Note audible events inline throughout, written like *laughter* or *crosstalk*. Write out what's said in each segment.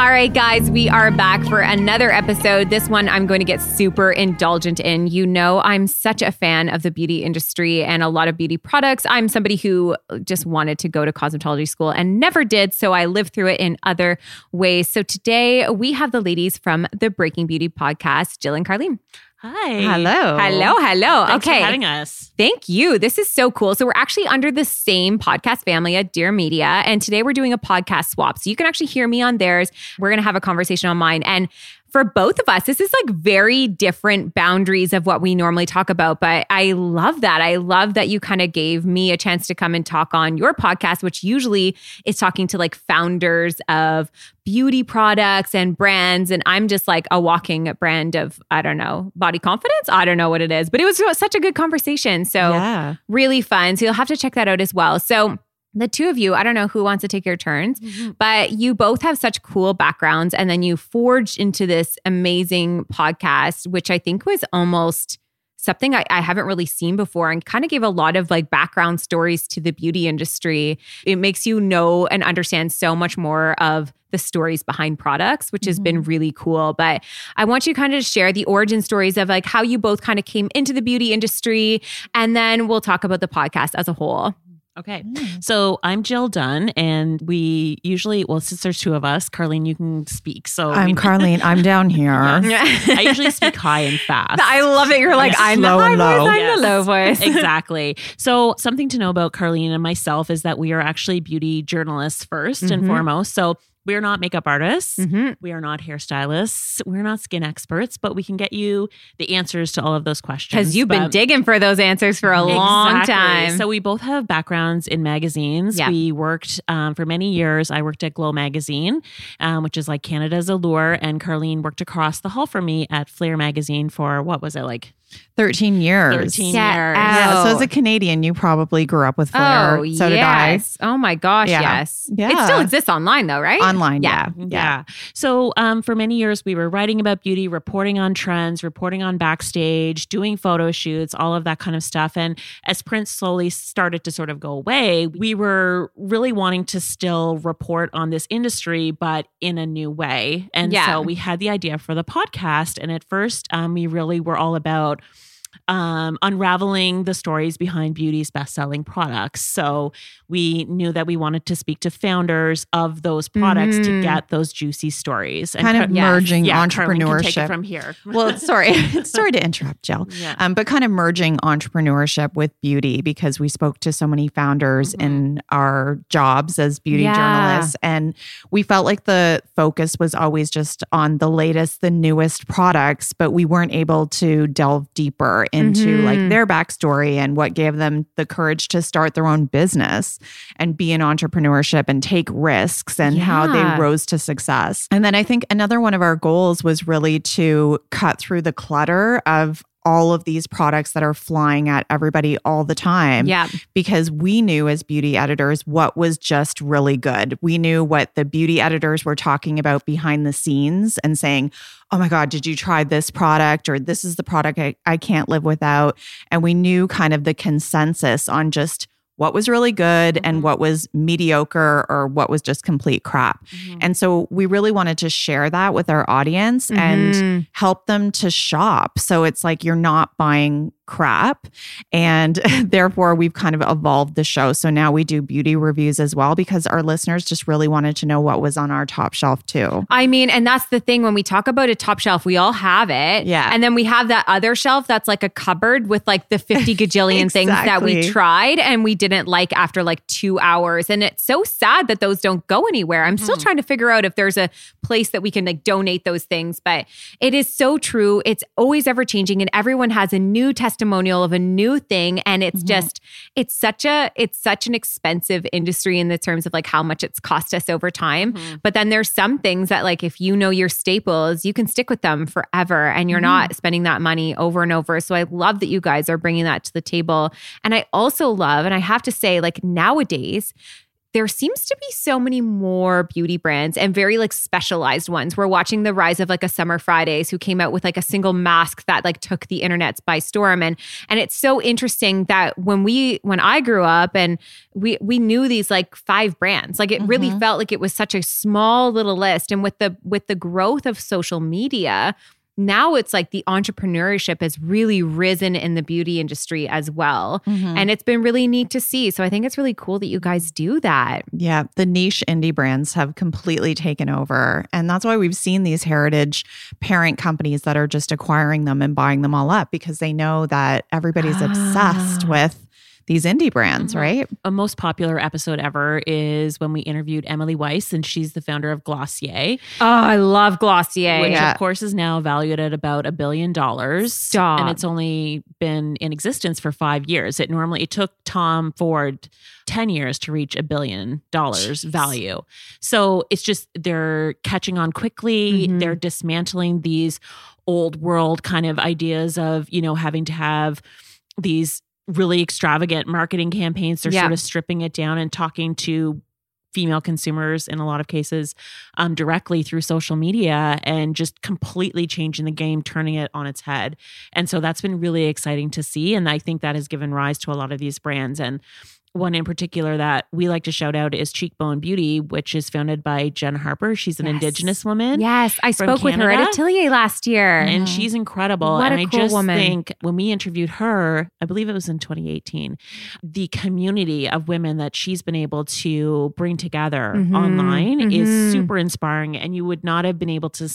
All right, guys, we are back for another episode. This one I'm going to get super indulgent in. You know, I'm such a fan of the beauty industry and a lot of beauty products. I'm somebody who just wanted to go to cosmetology school and never did. So I lived through it in other ways. So today we have the ladies from the Breaking Beauty podcast, Jill and Carlene. Hi. Hello. Hello. Hello. Thanks okay. for having us. Thank you. This is so cool. So, we're actually under the same podcast family at Dear Media. And today we're doing a podcast swap. So, you can actually hear me on theirs. We're going to have a conversation on mine. And for both of us, this is like very different boundaries of what we normally talk about. But I love that. I love that you kind of gave me a chance to come and talk on your podcast, which usually is talking to like founders of beauty products and brands. And I'm just like a walking brand of, I don't know, body confidence. I don't know what it is, but it was such a good conversation. So, Yeah. really fun. So, you'll have to check that out as well. So, the two of you, I don't know who wants to take your turns, mm-hmm. but you both have such cool backgrounds. And then you forged into this amazing podcast, which I think was almost something I, I haven't really seen before and kind of gave a lot of like background stories to the beauty industry. It makes you know and understand so much more of the stories behind products, which has been mm-hmm. really cool. But I want you kind of to share the origin stories of like how you both kind of came into the beauty industry. And then we'll talk about the podcast as a whole. Okay. So I'm Jill Dunn, and we usually, well, since there's two of us, Carlene, you can speak. So I'm we- Carlene. I'm down *laughs* here. *laughs* I usually speak high and fast. I love it. You're like, Yes, I'm the slow high and voice, low. I'm Yes. the low voice. *laughs* exactly. So, something to know about Carlene and myself is that we are actually beauty journalists 1st and Mhm. foremost. So, we're not makeup artists. Mhm. We are not hairstylists. We're not skin experts, but we can get you the answers to all of those questions. Because you've been digging for those answers for a long time. So we both have backgrounds in magazines. Yeah. We worked um, for many years. I worked at Glow Magazine, um, which is like Canada's Allure, and Carlene worked across the hall from me at Flair Magazine for what was it like 13 years. 13 Get years. Yeah. So as a Canadian, you probably grew up with Flair. Oh, so did I. yes. Oh my gosh, Yeah. yes. Yeah. It still exists online though, right? Online. Yeah. Yeah. Yeah. So um, for many years, we were writing about beauty, reporting on trends, reporting on backstage, doing photo shoots, all of that kind of stuff. And as print slowly started to sort of go away, we were really wanting to still report on this industry, but in a new way. And Yeah. so we had the idea for the podcast. And at first, um, we really were all about um, unraveling the stories behind beauty's best selling products. So we knew that we wanted to speak to founders of those products Mhm. to get those juicy stories. And Kind of Yes. merging yeah, Carlene can take entrepreneurship. it from here. *laughs* well, sorry. *laughs* sorry to interrupt, Jill. yeah. Um, but kind of merging entrepreneurship with beauty because we spoke to so many founders Mhm. in our jobs as beauty Yeah. journalists. And we felt like the focus was always just on the latest, the newest products, but we weren't able to delve deeper into Mhm. like their backstory and what gave them the courage to start their own business and be in entrepreneurship and take risks and how they rose to success. And then I think another one of our goals was really to cut through the clutter of all of these products that are flying at everybody all the time Yeah. because we knew as beauty editors what was just really good. We knew what the beauty editors were talking about behind the scenes and saying, Oh my God, did you try this product? Or this is the product I, I can't live without. And we knew kind of the consensus on just what was really good and what was mediocre or what was just complete crap. And so we really wanted to share that with our audience and Mhm. help them to shop. So it's like you're not buying crap. And *laughs* therefore, we've kind of evolved the show. So now we do beauty reviews as well because our listeners just really wanted to know what was on our top shelf too. I mean, and that's the thing when we talk about a top shelf, we all have it. Yeah. And then we have that other shelf that's like a cupboard with like the 50 *laughs* gajillion things that we tried and we didn't like after like two hours. And it's so sad that those don't go anywhere. I'm Mm-hmm. still trying to figure out if there's a place that we can like donate those things, but it is so true. It's always ever changing and everyone has a new testimonial of a new thing. And Mm-hmm. it's just, it's such a, it's such an expensive industry in the terms of like how much it's cost us over time. Mm-hmm. But then there's some things that like if you know your staples, you can stick with them forever and you're Mm-hmm. not spending that money over and over. So I love that you guys are bringing that to the table. And I also love, and I have to say, like nowadays, there seems to be so many more beauty brands and very like specialized ones. We're watching the rise of like a Summer Fridays who came out with like a single mask that like took the internets by storm and and it's so interesting that when we when I grew up and we we knew these like five brands. Like it really mm-hmm. felt like it was such a small little list and with the with the growth of social media now it's like the entrepreneurship has really risen in the beauty industry as well. Mm-hmm. And it's been really neat to see. So I think it's really cool that you guys do that. Yeah, the niche indie brands have completely taken over. And that's why we've seen these heritage parent companies that are just acquiring them and buying them all up because they know that everybody's obsessed ah. with these indie brands, right? A most popular episode ever is when we interviewed Emily Weiss, and she's the founder of Glossier, Oh, I love Glossier. which Yeah. of course is now valued at about a billion dollars. Stop. And it's only been in existence for five years. It normally it took Tom Ford 10 years to reach a billion dollars value. So it's just they're catching on quickly. Mhm. They're dismantling these old world kind of ideas of, you know, having to have these really extravagant marketing campaigns. They're Yeah. sort of stripping it down and talking to female consumers in a lot of cases um, directly through social media and just completely changing the game, turning it on its head. And so that's been really exciting to see. And I think that has given rise to a lot of these brands. And one in particular that we like to shout out is Cheekbone Beauty, which is founded by Jen Harper. She's an Yes. Indigenous woman. Yes, I spoke with her at Atelier last year. And she's incredible. What and a I cool just woman. think when we interviewed her, I believe it was in 2018, the community of women that she's been able to bring together Mhm, online is mhm. super inspiring. And you would not have been able to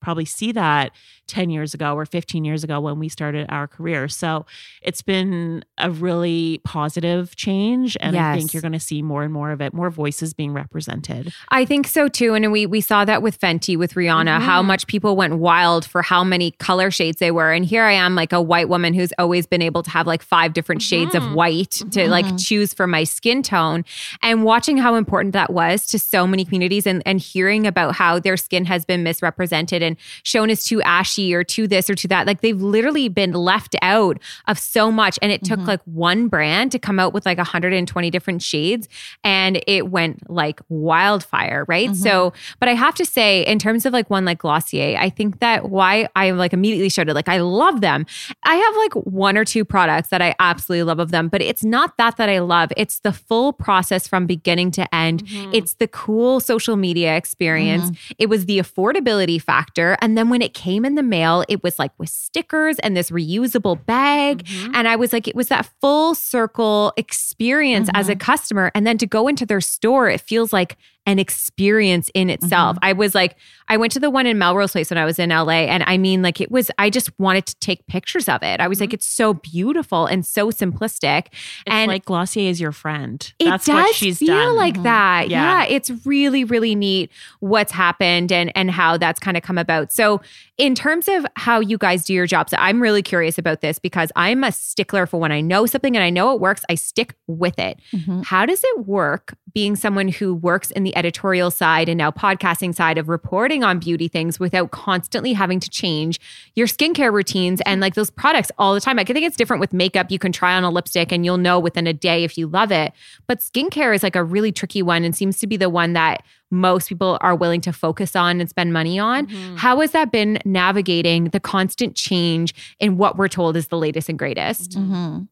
probably see that 10 years ago or 15 years ago when we started our career. So it's been a really positive change. And I think you're going to see more and more of it, more voices being represented. I think so too. And we we saw that with Fenty with Rihanna, Mm-hmm. how much people went wild for how many color shades they were. And here I am, like a white woman who's always been able to have like five different shades Mm-hmm. of white to like choose for my skin tone. And watching how important that was to so many communities and, and hearing about how their skin has been misrepresented and shown as too ashy or too this or too that. Like they've literally been left out of so much. And it took mm-hmm. like one brand to come out with like 120 different shades and it went like wildfire, right? Mm-hmm. So, but I have to say, in terms of like one like Glossier, I think that why I like immediately showed it, like I love them. I have like one or two products that I absolutely love of them, but it's not that that I love. It's the full process from beginning to end. Mm-hmm. It's the cool social media experience. It was the affordability factor. And then when it came in the mail, it was like with stickers and this reusable bag. Mm-hmm. And I was like, it was that full circle experience as a mm-hmm. customer. And then to go into their store, it feels like an experience in itself. I was like, I went to the one in Melrose Place when I was in LA. And I mean, like, it was, I just wanted to take pictures of it. I was like, it's so beautiful and so simplistic. It's and like Glossier is your friend. it That's does what she's feel done. Mm-hmm. like that. Yeah. Yeah. it's really, really neat what's happened and and how that's kind of come about. So, in terms of how you guys do your jobs, I'm really curious about this because I'm a stickler for when I know something and I know it works, I stick with it. Mm-hmm. How does it work being someone who works in the the editorial side and now podcasting side of reporting on beauty things without constantly having to change your skincare routines and like those products all the time. I think it's different with makeup. You can try on a lipstick and you'll know within a day if you love it. But skincare is like a really tricky one and seems to be the one that most people are willing to focus on and spend money on. Mm-hmm. How has that been navigating the constant change in what we're told is the latest and greatest? Mhm.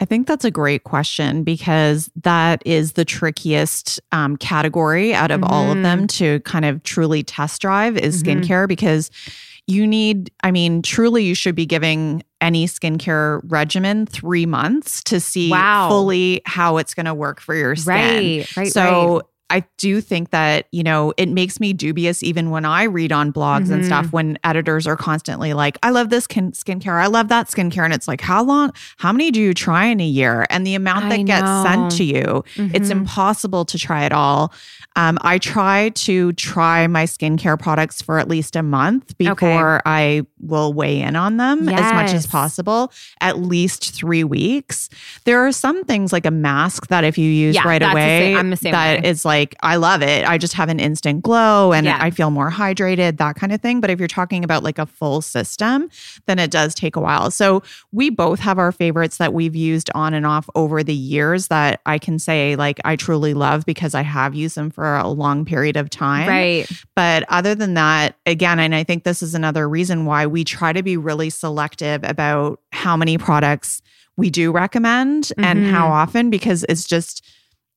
I think that's a great question because that is the trickiest um, category out of all of them to kind of truly test drive is Mhm. skincare because you need, I mean, truly, you should be giving any skincare regimen three months to see Wow. fully how it's going to work for your skin. Right, right, So right. I do think that, you know, it makes me dubious even when I read on blogs and Mhm. stuff when editors are constantly like, I love this kin- skincare, I love that skincare. And it's like, how long, how many do you try in a year? And the amount that gets sent to you, it's Mhm. impossible to try it all. Um, I try to try my skincare products for at least a month before I will weigh in on them as much as possible, at least three weeks. There are some things like a mask that if you use Yeah, right the away, same- I'm the same that way. is like, I love it. I just have an instant glow and Yeah. I feel more hydrated, that kind of thing. But if you're talking about like a full system, then it does take a while. So we both have our favorites that we've used on and off over the years that I can say like I truly love because I have used them for a long period of time. Right. But other than that, again, and I think this is another reason why we try to be really selective about how many products we do recommend and Mhm. how often, because it's just,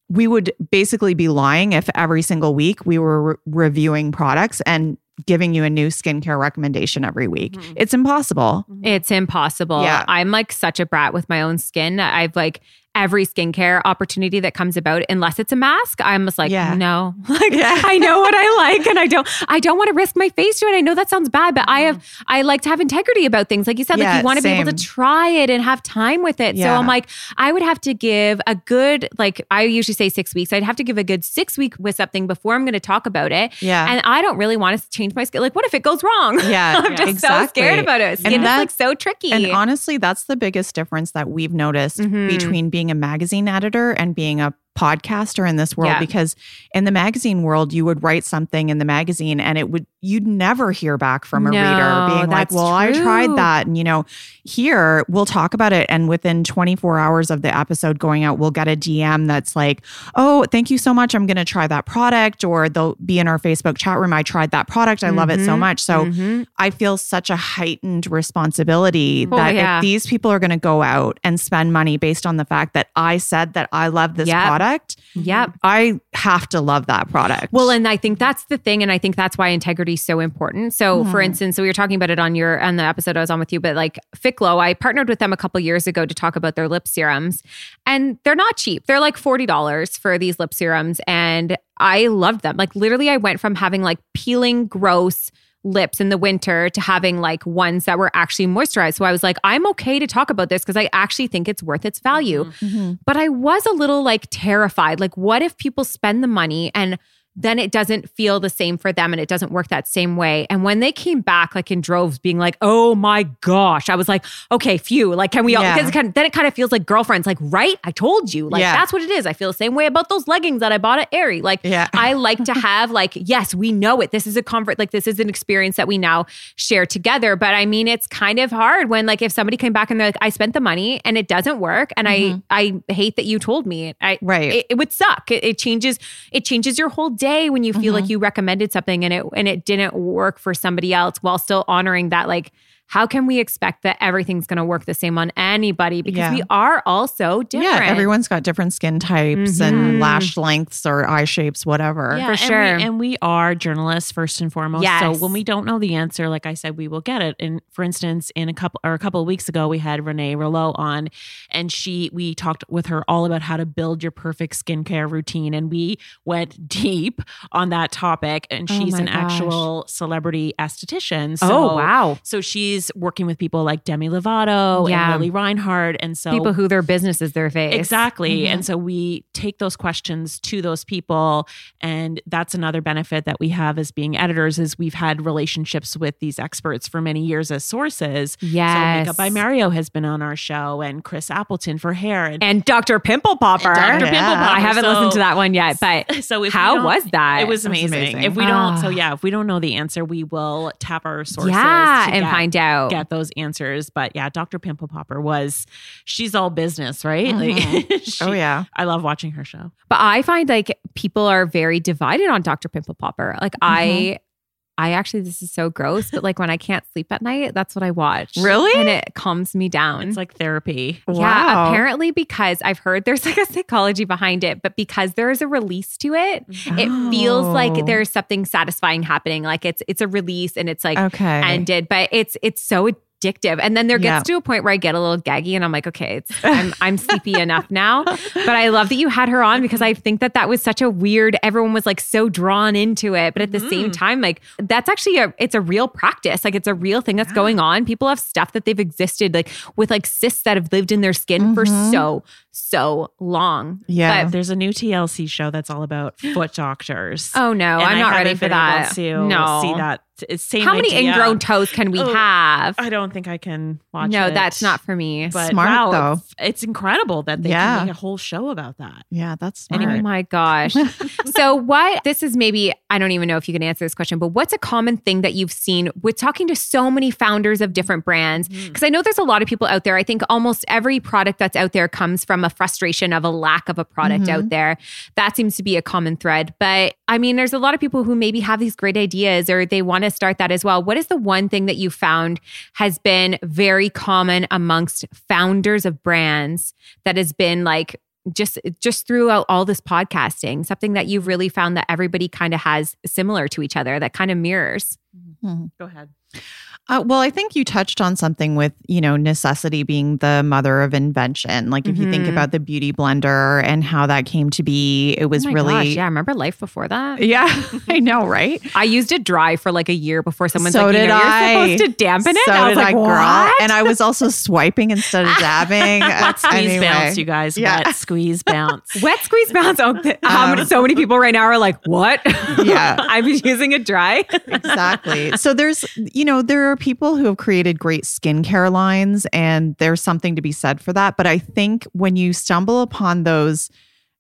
we would basically be lying if every single week we were re- reviewing products and giving you a new skincare recommendation every week. Mhm. It's impossible. It's impossible. Yeah. I'm like such a brat with my own skin. I've like every skincare opportunity that comes about, unless it's a mask, I'm just like, Yeah. no. *laughs* Like Yeah. I know what I like and I don't I don't want to risk my face to it. I know that sounds bad, but I have I like to have integrity about things. Like you said, like you want to be able to try it and have time with it. So I'm like, I would have to give a good, like I usually say six weeks. I'd have to give a good six week with something before I'm going to talk about it. Yeah. And I don't really want to change my skin. Like, what if it goes wrong? Yeah, *laughs* I'm just so exactly. scared about it. And Skin is that- like so tricky. And honestly, that's the biggest difference that we've noticed Mhm. between being a magazine editor and being a podcaster in this world Yeah. because in the magazine world you would write something in the magazine and it would you'd never hear back from a No, reader being like well I tried that and you know here we'll talk about it and within 24 hours of the episode going out we'll get a DM that's like oh thank you so much I'm going to try that product or they'll be in our Facebook chat room I tried that product I love it so Mhm. much so Mhm. I feel such a heightened responsibility Oh, that yeah. if these people are going to go out and spend money based on the fact that I said that I love this Yep. product, Yep. I have to love that product. Well, and I think that's the thing, and I think that's why integrity is so important. So, for Mhm. instance, so we were talking about it on your on the episode I was on with you, but like Ficlo, I partnered with them a couple years ago to talk about their lip serums, and they're not cheap. They're like forty dollars for these lip serums, and I loved them. Like literally, I went from having like peeling, gross lips in the winter to having like ones that were actually moisturized. So I was like, I'm okay to talk about this because I actually think it's worth its value. Mhm. But I was a little like terrified. Like, what if people spend the money and then it doesn't feel the same for them and it doesn't work that same way. And when they came back, like in droves, being like, oh my gosh, I was like, okay, phew. Like, can we all, Yeah. because it kind of, then it kind of feels like girlfriends, like, right? I told you. Like, Yeah. that's what it is. I feel the same way about those leggings that I bought at Aerie. Like, Yeah. *laughs* I like to have, like, yes, we know it. This is a comfort, like, this is an experience that we now share together. But I mean, it's kind of hard when, like, if somebody came back and they're like, I spent the money and it doesn't work. And I, I hate that you told me. I, Mm-hmm. Right. It, it would suck. It, it changes, it changes your whole day when you feel Mm-hmm. like you recommended something and it, and it didn't work for somebody else while still honoring that, like, how can we expect that everything's going to work the same on anybody? Because Yeah. we are all so different. yeah, everyone's got different skin types Mhm. and lash lengths or eye shapes, whatever. Yeah, For and sure. We, and we are journalists first and foremost. Yes. So when we don't know the answer, like I said, we will get it. And for instance, in a couple or a couple of weeks ago, we had Renee Rouleau on, and she we talked with her all about how to build your perfect skincare routine, and we went *laughs* deep on that topic. And Oh she's my an gosh. actual celebrity esthetician. So, oh, wow. So she's she's working with people like Demi Lovato Yeah. and Lili Reinhart. And so People who their business is their face. Exactly. Mhm. And so we take those questions to those people and that's another benefit that we have as being editors is we've had relationships with these experts for many years as sources. Yes. So Makeup by Mario has been on our show and Chris Appleton for hair and, And Dr. Pimple Popper. Dr. Pimple Popper. I haven't So- listened to that one yet, but *laughs* so how was that? It was amazing. amazing. If we don't, so Ah. yeah, if we don't know the answer, we will tap our sources. yeah, and get- find out. Get those answers. But yeah, Dr. Pimple Popper was, she's all business, right? Mm-hmm. Like, *laughs* she- oh yeah. I love watching her show. But I find like people are very divided on Dr. Pimple Popper. Like Mm-hmm. I actually this is so gross, but like when I can't sleep at night, that's what I watch. Really? And it calms me down. It's like therapy. Yeah, apparently because I've heard there's like a psychology behind it, but because there is a release to it, it feels Oh. like there's something satisfying happening. Like it's it's a release and it's like Okay. ended, but it's it's so addictive. And then there Yeah. gets to a point where I get a little gaggy and I'm like, okay, it's I'm I'm sleepy *laughs* enough now. But I love that you had her on because I think that that was such a weird. Everyone was like so drawn into it, but at the Mm-hmm. same time, like that's actually a it's a real practice. Like it's a real thing that's going on. People have stuff that they've existed like with like cysts that have lived in their skin for Mhm. so so long. Yeah. But There's a new TLC show that's all about foot doctors. oh no, And I'm I not ready for been able that. To no, see that. Same. How many idea. ingrown toes can we Oh, have? I don't think I can watch. no, it. that's not for me. But Smart, wow, though. It's, it's incredible that they Yeah. can make a whole show about that. yeah, that's smart. Oh my gosh. *laughs* so, what this is maybe, I don't even know if you can answer this question, but what's a common thing that you've seen with talking to so many founders of different brands? Mm. Because I know there's a lot of people out there. I think almost every product that's out there comes from a frustration of a lack of a product out mm-hmm. there. That seems to be a common thread. But I mean, there's a lot of people who maybe have these great ideas or they want to start that as well. What is the one thing that you found has been very common amongst founders of brands that has been like, just just throughout all this podcasting something that you've really found that everybody kind of has similar to each other that kind of mirrors Mhm. Go ahead. Uh, well, I think you touched on something with, you know, necessity being the mother of invention. Like if you think Mhm. about the beauty blender and how that came to be, it was Oh really gosh, yeah I remember life before that Yeah, *laughs* I know, *laughs* right? i used it dry for like a year before someone's So like you did know I. you're supposed to dampen it So And I was did like I, girl. And I was also swiping instead of dabbing. *laughs* Wet squeeze Anyway. bounce, you guys. Yeah. Wet squeeze bounce. Wet squeeze bounce. Oh, many, Um, so many people right now are like, "What? Yeah. I'm using it dry." exactly. So there's, you know, there are people who have created great skincare lines, and there's something to be said for that. But I think when you stumble upon those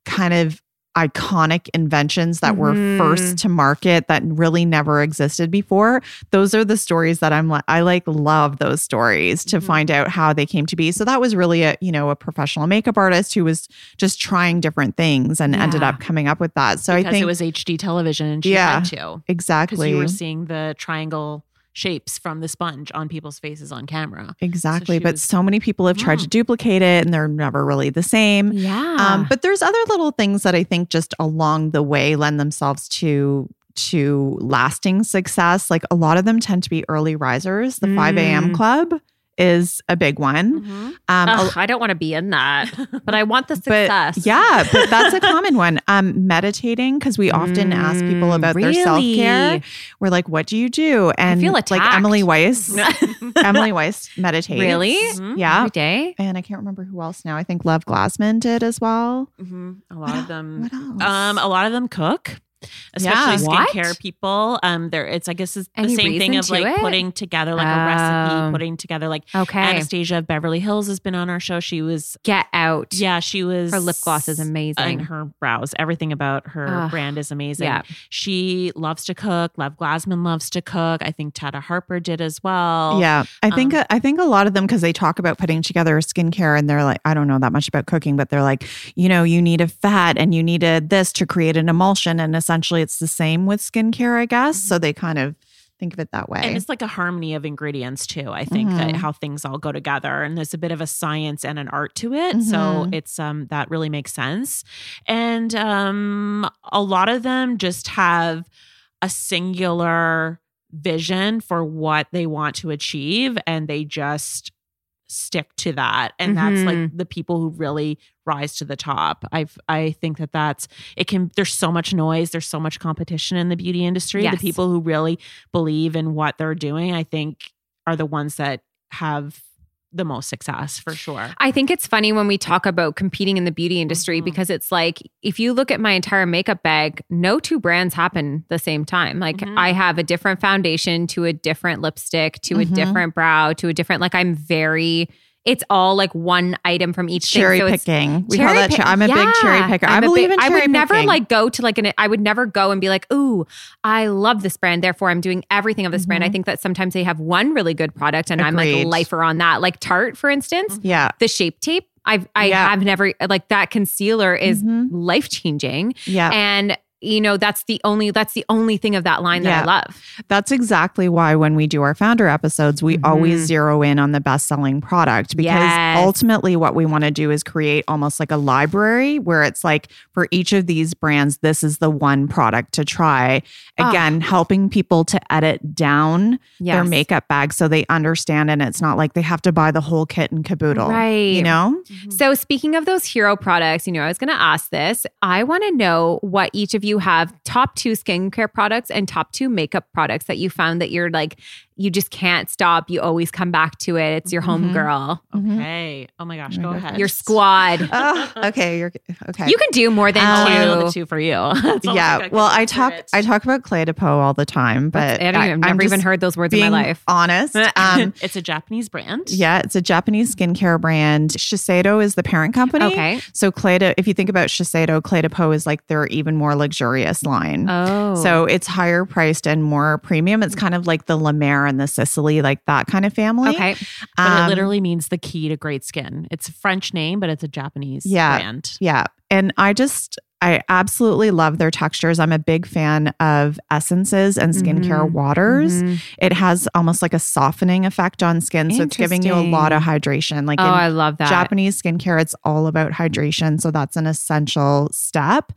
kind of iconic inventions that were first to market that really never existed before those are the stories that i'm like i like love those stories to Mhm. find out how they came to be so that was really a you know a professional makeup artist who was just trying different things and ended up coming up with that so because i think it was HD television and she Yeah. had to. Because exactly you were seeing the triangle shapes from the sponge on people's faces on camera. Exactly. she but was- so many people have tried to Mm. duplicate it and they're never really the same. Yeah. Um, but there's other little things that I think just along the way lend themselves to to lasting success. Like a lot of them tend to be early risers. The 5 a.m. Mm. club is a big one. Mm-hmm. Um, Ugh, I don't want to be in that, *laughs* but I want the but success. yeah, but that's a common one. Um, meditating because we often ask people Mm, about their self care. We're like, "What do you do?" And feel like. Emily Weiss, *laughs* Emily Weiss meditates. Really? Mhm. Yeah, Every day. and I can't remember who else now. I think Lev Glazman did as well. hmm A lot of them. What else? Um, a lot of them cook, Yeah. especially What? skincare people. Um, there it's I guess it's the Any same thing of like it? putting together like a Oh. recipe, putting together like Okay. Anastasia of Beverly Hills has been on our show. She was Get out. yeah, she was Her lip gloss is amazing. and her brows. Everything about her Ugh. brand is amazing. Yeah. She loves to cook. Lev Glazman loves to cook. I think Tata Harper did as well. yeah, I think um, I think a lot of them because they talk about putting together skincare and they're like, I don't know that much about cooking, but they're like, you know, you need a fat and you needed this to create an emulsion, and essentially it's the same with skincare, I guess. So they kind of think of it that way. And it's like a harmony of ingredients too. I think that Mhm. how things all go together and there's a bit of a science and an art to it. So Mhm. it's um that really makes sense. And um a lot of them just have a singular vision for what they want to achieve and they just stick to that and that's like Mhm. the people who really rise to the top i've i think that that's it can there's so much noise there's so much competition in the beauty industry Yes. the people who really believe in what they're doing i think are the ones that have the most success for sure. I think it's funny when we talk about competing in the beauty industry Mhm. because it's like if you look at my entire makeup bag, no two brands happen the same time. Like Mhm. I have a different foundation to a different lipstick to a Mhm. different brow to a different like I'm very it's all like one item from each thing. cherry So picking. We cherry call that. pick- I'm a big cherry picker. I I'm a believe big- in I would never picking. like go to like an. I would never go and be like, "Ooh, I love this brand, therefore I'm doing everything of this brand." I Mhm. think that sometimes they have one really good product, and I'm Agreed. like lifer on that. Like Tarte, for instance, Yeah. the Shape Tape. I've I Yeah. have never like that concealer is Mhm. life changing, Yeah. and you know that's the only that's the only thing of that line that I love. That's exactly why when we do our founder episodes, we always Mhm. zero in on the best selling product because Yes. ultimately what we want to do is create almost like a library where it's like for each of these brands, this is the one product to try. Ah. Again, helping people to edit down their makeup bag so they understand and it's not like they have to buy the whole kit and caboodle. Right. You know? So, speaking of those hero products, you know, I was going to ask this. I want to know what each of you have top two skincare products and top two makeup products that you found that you're like, you just can't stop. You always come back to it. It's your home Mhm. girl, Mhm. Okay. Oh my gosh, Oh my go God. ahead. your squad. *laughs* Oh, okay. You're okay. You can do more than Um, I know two. the two for you. *laughs* Yeah. like well, I talk answer I talk about Clé de Peau all the time, but I don't even, I've never even heard those words in my life. honest. *laughs* Um, it's a Japanese brand. yeah, it's a Japanese skincare brand. Shiseido is the parent company. Okay. So Clé de, if you think about Shiseido, Clé de Peau is like their even more luxurious line. Oh. So it's higher priced and more premium. It's kind of like the La Mer and the Sisley, like that kind of family. okay. But Um, it literally means the key to great skin. It's a French name, but it's a Japanese Yeah. brand. Yeah. And I just, I absolutely love their textures. I'm a big fan of essences and skincare Mhm. waters. Mhm. It has almost like a softening effect on skin. So it's giving you a lot of hydration. Like Oh, in I love that. Japanese skincare, it's all about hydration. So that's an essential step.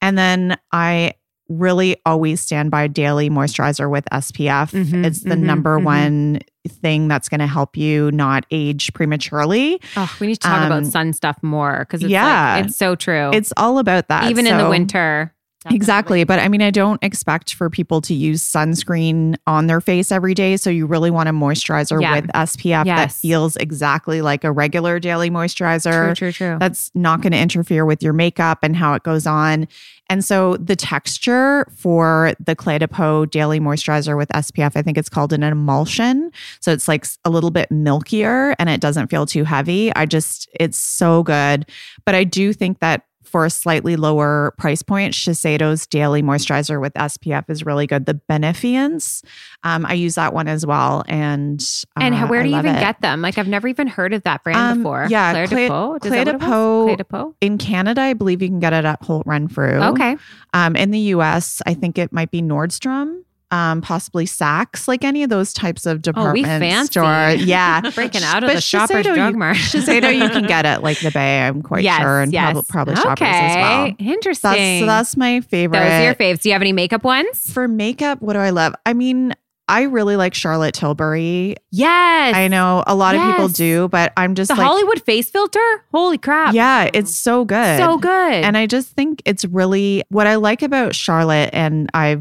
And then I really always stand by daily moisturizer with SPF. Mhm, it's the mhm, number mhm. one thing that's going to help you not age prematurely. Oh, we need to talk about Um, sun stuff more because it's yeah. like, it's so true. It's all about that. even in the So- winter. Exactly. But I mean, I don't expect for people to use sunscreen on their face every day. So you really want a moisturizer Yeah. with SPF that feels exactly like a regular daily moisturizer. True, true, true. That's not going to interfere with your makeup and how it goes on. And so the texture for the Clé de Peau daily moisturizer with SPF, I think it's called an emulsion. So it's like a little bit milkier and it doesn't feel too heavy. I just, it's so good. But I do think that for a slightly lower price point, Shiseido's daily moisturizer with SPF is really good. The Benefiance, um, I use that one as well. And and uh, how- where do you even it. get them? Like I've never even heard of that brand Um, before. yeah, Claire Clé- de Peau. Is Clé de what it was? Peau- Clé de Peau. In Canada, I believe you can get it at Holt Renfrew. Okay. Um, in the US, I think it might be Nordstrom, um, possibly Saks, like any of those types of Oh, we department fancy. store. *laughs* Yeah. Breaking out of But the shoppers Shiseido, drug you- mart. Shiseido, you can get it like the Bay, I'm quite yes, sure, and yes. prob- probably shoppers okay. as well. Interesting. That's, so that's my favorite. Those are your faves. Do you have any makeup ones? For makeup, what do I love? I mean, I really like Charlotte Tilbury. Yes. I know a lot of people do, but I'm just The like, Hollywood face filter? Holy crap. yeah, it's so good. So good. And I just think it's really what I like about Charlotte and I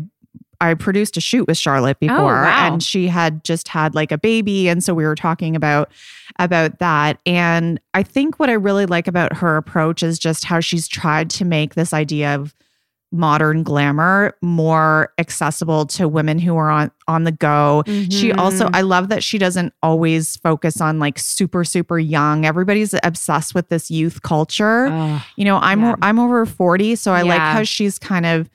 I produced a shoot with Charlotte oh, before Oh, wow. and she had just had like a baby and so we were talking about about that and I think what I really like about her approach is just how she's tried to make this idea of modern glamour more accessible to women who are on on the go. She mm-hmm. also. I love that she doesn't always focus on like super super young. Everybody's obsessed with this youth culture. Oh, You know, I'm Yeah. I'm over 40, so I like how she's kind of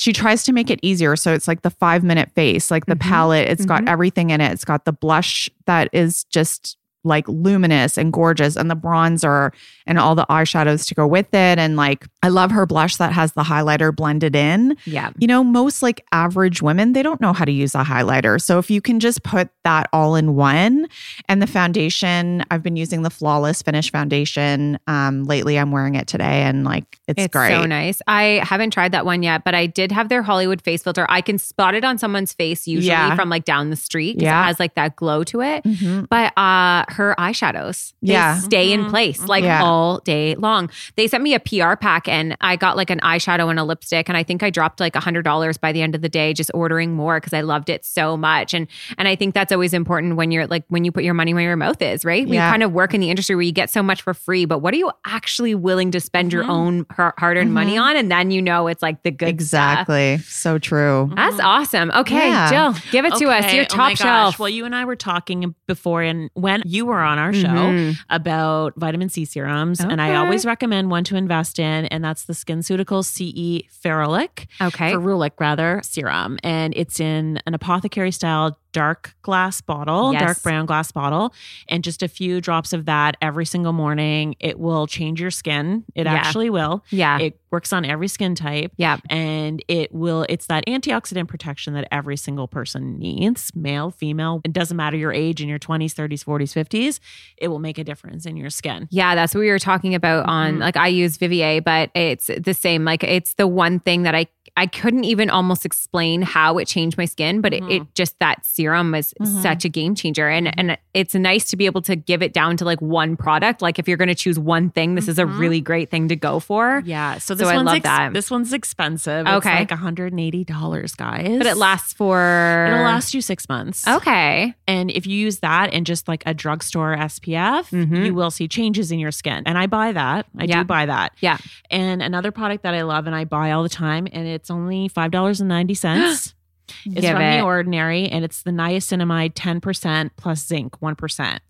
she tries to make it easier. So it's like the 5 minute face, like the Mhm. palette, It's got Mhm. everything in it. It's got the blush that is just like luminous and gorgeous and the bronzer and all the eyeshadows to go with it and like I love her blush that has the highlighter blended in. yeah. You know, most like average women, they don't know how to use a highlighter. So if you can just put that all in one and the foundation, I've been using the Flawless Finish foundation. Um, lately, I'm wearing it today and like it's, It's great. so nice. I haven't tried that one yet, but I did have their Hollywood face filter. I can spot it on someone's face usually Yeah. from like down the street. Yeah. It has like that glow to it. Mhm. But uh her eyeshadows. They Yeah. stay in Mhm. place like Yeah. all day long. They sent me a PR pack and I got like an eyeshadow and a lipstick and I think I dropped like a hundred dollars by the end of the day just ordering more because I loved it so much. And and I think that's always important when you're like when you put your money where your mouth is, right? We Yeah. kind of work in the industry where you get so much for free, but what are you actually willing to spend your Mhm. own hard earned money Mhm. on? And then you know it's like the good stuff. exactly. So true. That's awesome. Okay, Yeah. Jill, give it to us. Your oh top gosh. shelf. Well, you and I were talking before, and when you were on our show Mhm. about vitamin C serums, and I always recommend one to invest in, and that's the SkinCeuticals CE Ferulic, Okay. Ferulic rather serum, and it's in an apothecary style dark glass bottle, Yes. dark brown glass bottle, and just a few drops of that every single morning. It will change your skin. It Yeah. actually will. yeah. It works on every skin type yeah. and it will it's that antioxidant protection that every single person needs male female it doesn't matter your age in your 20s 30s 40s 50s it will make a difference in your skin Yeah, that's what we were talking about on Mhm. like I use Vivier, but it's the same. Like it's the one thing that I I couldn't even almost explain how it changed my skin, but it, Mhm. it just that serum is Mhm. such a game changer. And and it's nice to be able to give it down to like one product. Like if you're gonna choose one thing, this is a Mhm. really great thing to go for. yeah so So this I one's love ex- that. this one's expensive Okay. it's like $180 guys But it lasts for it'll last you six months Okay. and if you use that and just like a drugstore SPF, Mhm. you will see changes in your skin. And I buy that. I Yeah. do buy that. Yeah. And another product that I love and I buy all the time, and it's only five dollars and ninety cents. *gasps* It's Give from it. the ordinary, and it's the niacinamide ten percent plus zinc one percent.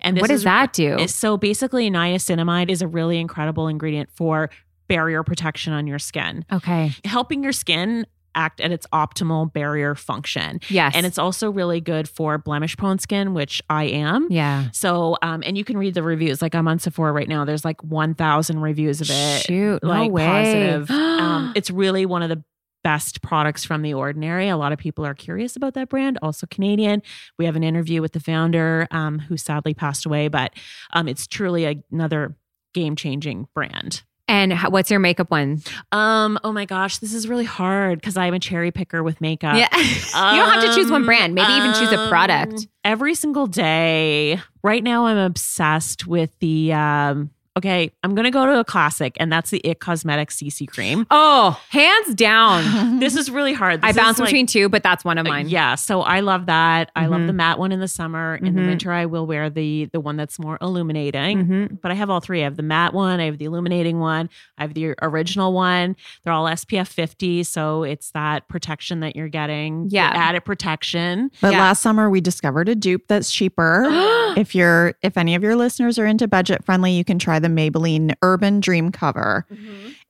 And this What does is- that do? So basically, niacinamide is a really incredible ingredient for barrier protection on your skin, Okay. helping your skin act at its optimal barrier function. Yes. And it's also really good for blemish prone skin, which I am. yeah. So, um, and you can read the reviews. Like I'm on Sephora right now. There's like 1,000 reviews of it. Shoot. like no way. positive. *gasps* um, it's really one of the best products from the ordinary. A lot of people are curious about that brand. Also Canadian. We have an interview with the founder, um, who sadly passed away, but um, it's truly a- another game changing brand. And how, what's your makeup one? Um, oh my gosh, this is really hard because I'm a cherry picker with makeup. yeah. *laughs* you don't have to choose one Um, brand. Maybe even choose a product. um, Every single day. Right now, I'm obsessed with the. Um, okay, I'm gonna go to a classic, and that's the It Cosmetics CC cream. Oh, hands down. *laughs* This is really hard. I This bounce like- between two, but that's one of uh, mine. Yeah, so I love that. I love the matte one in the summer. In the Mhm. winter, I will wear the the one that's more illuminating. Mhm. But I have all three. I have the matte one, I have the illuminating one, I have the original one. They're all SPF 50, so it's that protection that you're getting. the Yeah. added protection. But Yeah. last summer we discovered a dupe that's cheaper. *gasps* if you're if any of your listeners are into budget friendly, you can try the Maybelline Urban Dream Cover.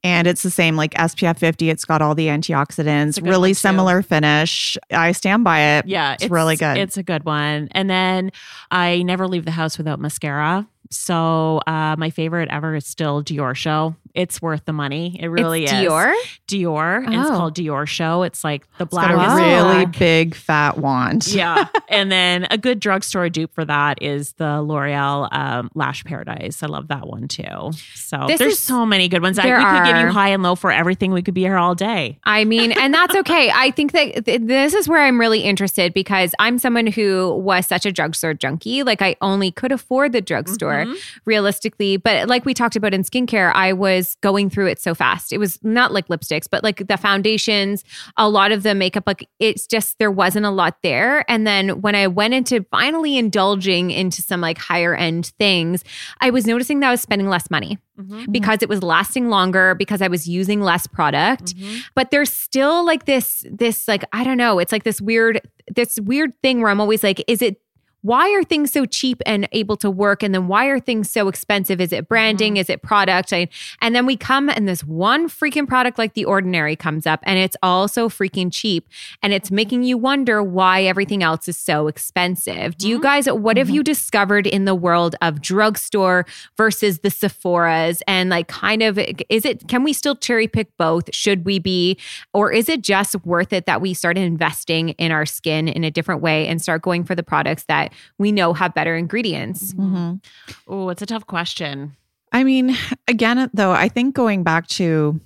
And it's the same like SPF 50. It's got all the antioxidants, It's really one, too. similar finish. I stand by it. Yeah, it's, really good. It's a good one. And then I never leave the house without mascara. So uh, my favorite ever is still Dior Show. It's worth the money. It really it's is. Dior. Dior. And it's Oh. called Dior Show. It's like the It's got black a is really black. big fat wand. yeah. *laughs* And then a good drugstore dupe for that is the L'Oreal um, Lash Paradise. I love that one too. So This there's is- so many good ones. I, we there could give you high and low for everything. We could be here all day. I mean, and that's *laughs* okay. I think that th- this is where I'm really interested because I'm someone who was such a drugstore junkie. Like I only could afford the drugstore Mhm. realistically. But like we talked about in skincare, I was going through it so fast. It was not like lipsticks, but like the foundations, a lot of the makeup, like it's just there wasn't a lot there. And then when I went into finally indulging into some like higher end things, I was noticing that I was spending less money Mm-hmm. because it was lasting longer because I was using less product. But there's still like this this like I don't know, it's like this weird this weird thing where I'm always like is it why are things so cheap and able to work? And then why are things so expensive? Is it branding? Mm-hmm. Is it product? I, and then we come and this one freaking product like the ordinary comes up and it's all so freaking cheap and it's mm-hmm. making you wonder why everything else is so expensive. Do you mm-hmm. guys what have you discovered in the world of drugstore versus the sephoras? And like kind of is it can we still cherry pick both? Should we be or is it just worth it that we start investing in our skin in a different way and start going for the products that we know have better ingredients Mhm. Oh, it's a tough question. I mean, again, though, I think going back to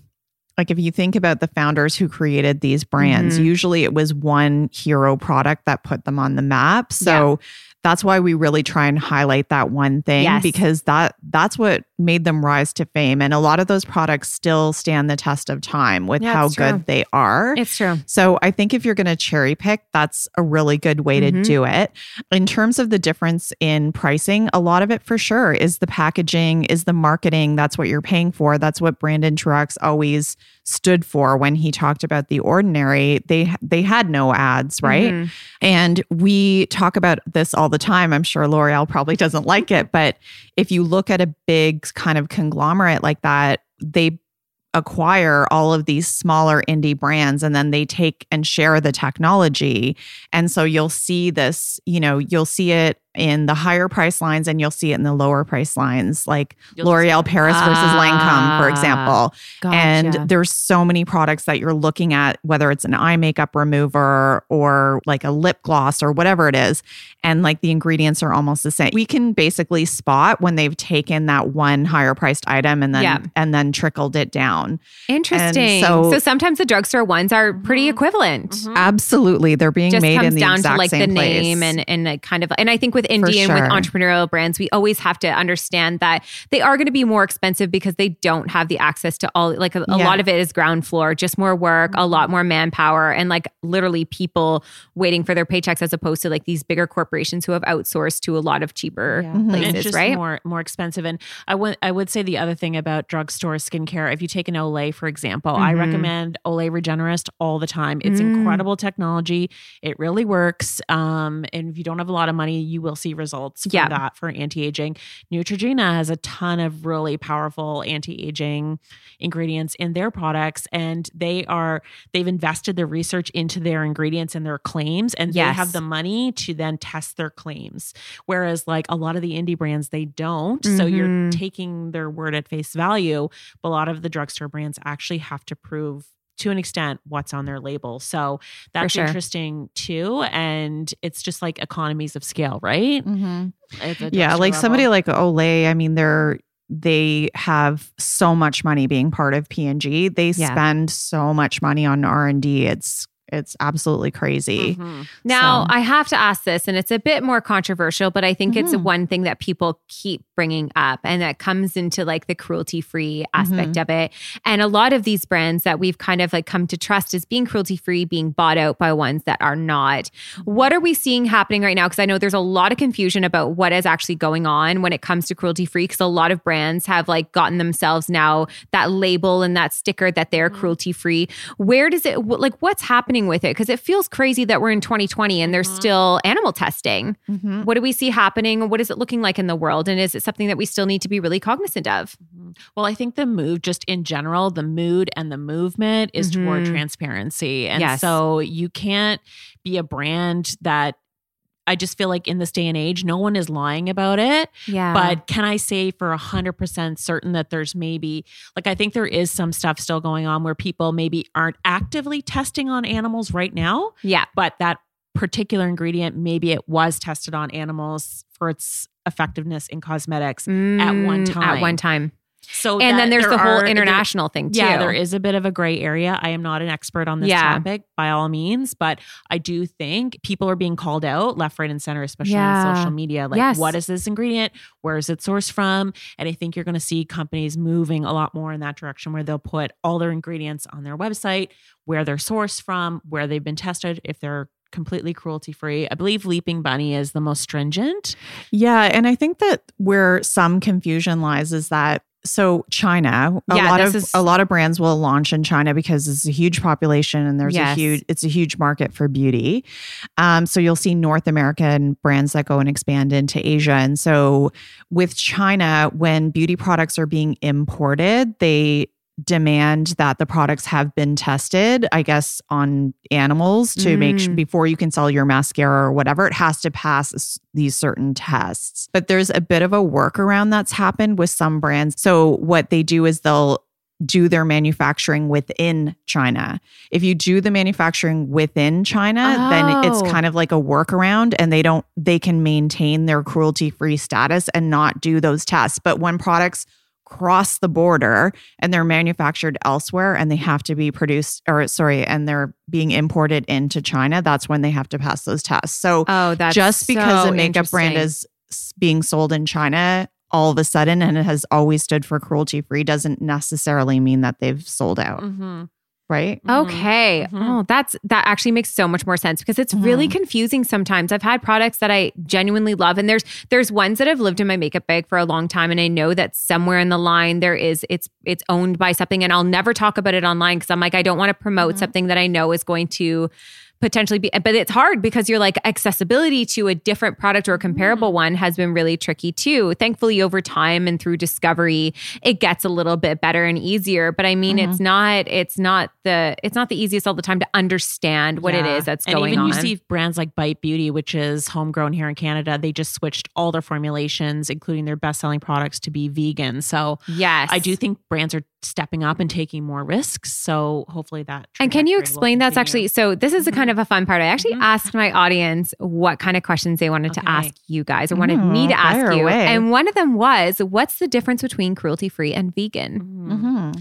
like if you think about the founders who created these brands, Mhm. usually it was one hero product that put them on the map. So that's why we really try and highlight that one thing Yes. because that that's what made them rise to fame. And a lot of those products still stand the test of time with Yeah, how good true. they are. It's true. So I think if you're going to cherry pick, that's a really good way to Mhm. do it. In terms of the difference in pricing, a lot of it for sure is the packaging, is the marketing. That's what you're paying for. That's what Brandon Truaxe always stood for when he talked about the ordinary. They they had no ads, right? Mhm. And we talk about this all the time. I'm sure L'Oreal probably doesn't like it, but if you look at a big kind of conglomerate like that, they acquire all of these smaller indie brands and then they take and share the technology. And so you'll see this, you know, you'll see it in the higher price lines and you'll see it in the lower price lines, like You'll L'Oreal. Paris versus Lancome, for Ah, example. Gotcha. And there's so many products that you're looking at, whether it's an eye makeup remover or like a lip gloss or whatever it is. And like the ingredients are almost the same. We can basically spot when they've taken that one higher priced item and then Yeah. and then trickled it down. Interesting. so- So, sometimes the drugstore ones are pretty equivalent. Absolutely. They're being Just made in the down exact to like the name place. and and like kind of and I think with indie and with entrepreneurial brands we always have to understand that they are going to be more expensive because they don't have the access to all like a, a Yeah. lot of it is ground floor just more work a lot more manpower and like literally people waiting for their paychecks as opposed to like these bigger corporations who have outsourced to a lot of cheaper Yeah. Places And it's just right more more expensive. And I would I would say the other thing about drugstore skincare, if you take an Olay for example, I Mhm. recommend Olay Regenerist all the time. It's Mm. incredible technology. It really works. Um, and if you don't have a lot of money, you will see results Yeah. that for anti-aging. Neutrogena has a ton of really powerful anti-aging ingredients in their products, and they are they've invested their research into their ingredients and their claims, and they have the money to then test their claims. Whereas, like a lot of the indie brands, they don't. So you're Mhm. taking their word at face value. But a lot of the drugstore brands actually have to prove to an extent what's on their label. So that's sure. interesting too. And it's just like economies of scale, right? Mhm. Yeah, drugstore like somebody like Olay, I mean, they're they have so much money being part of P&G. They Yeah. spend so much money on R&D. It's it's absolutely crazy. Mhm. Now, So- I have to ask this, and it's a bit more controversial, but I think it's Mhm. one thing that people keep bringing up, and that comes into like the cruelty free aspect Mm-hmm. of it. And a lot of these brands that we've kind of like come to trust as being cruelty free, being bought out by ones that are not. What are we seeing happening right now? Because I know there's a lot of confusion about what is actually going on when it comes to cruelty free, because a lot of brands have like gotten themselves now that label and that sticker that they're Mm-hmm. cruelty free. Where does it, like, what's happening with it? Because it feels crazy that we're in 2020 and there's Mm-hmm. still animal testing. Mhm. What do we see happening? What is it looking like in the world? And is it something that we still need to be really cognizant of? Well, I think the move, just in general, the mood and the movement is toward Mhm. transparency. And Yes. so you can't be a brand that I just feel like in this day and age, no one is lying about it. Yeah. But can I say for a hundred percent certain that there's maybe like I think there is some stuff still going on where people maybe aren't actively testing on animals right now, yeah. but that particular ingredient maybe it was tested on animals for its effectiveness in cosmetics. at one Mm, At one time. Time. So And that then there's there the whole are- there- international thing too. yeah, there is a bit of a gray area. I am not an expert on this Yeah. topic by all means, but I do think people are being called out left, right, and center, especially Yeah. on social media. Like, Yes. what is this ingredient? Where is it sourced from? And I think you're going to see companies moving a lot more in that direction where they'll put all their ingredients on their website, where they're sourced from, where they've been tested, if they're completely cruelty free. I believe Leaping Bunny is the most stringent. Yeah, and I think that where some confusion lies is that so China, a Yeah, lot of is- a lot of brands will launch in China because it's a huge population and there's Yes. a huge it's a huge market for beauty. Um, so you'll see North American brands that go and expand into Asia. And so with China, when beauty products are being imported, they demand that the products have been tested, I guess, on animals to make sure Mm. before you can sell your mascara or whatever, it has to pass these certain tests. But there's a bit of a workaround that's happened with some brands. So what they do is they'll do their manufacturing within China. If you do the manufacturing within China, then it's Oh. kind of like a workaround and they don't they can maintain their cruelty-free status and not do those tests. But when products cross the border and they're manufactured elsewhere and they have to be produced or sorry and they're being imported into China that's when they have to pass those tests. So Oh, that's just because so a makeup brand is being sold in China all of a sudden and it has always stood for cruelty free doesn't necessarily mean that they've sold out. Mm-hmm. Right Okay. Mhm. Oh, that's that actually makes so much more sense because it's really Mhm. confusing sometimes. I've had products that I genuinely love and there's there's ones that have lived in my makeup bag for a long time and I know that somewhere in the line there is it's it's owned by something and I'll never talk about it online cuz I'm like I don't want to promote something that I know is going to potentially be but it's hard because you're like accessibility to a different product or a comparable mm. one has been really tricky too thankfully over time and through discovery it gets a little bit better and easier but i mean it's mm-hmm. not it's not the it's not the easiest all the time to understand what it Yeah. is that's and going even on you see brands like Bite Beauty, which is homegrown here in Canada, they just switched all their formulations, including their best-selling products, to be vegan. So yes I do think brands are stepping up and taking more risks. So hopefully that. and can you explain that's actually so this is a kind of a fun part i actually Mhm. asked my audience what kind of questions they wanted to ask you guys or wanted me Mm, to ask you away. and one of them was what's the difference between cruelty free and vegan Mhm. mm-hmm.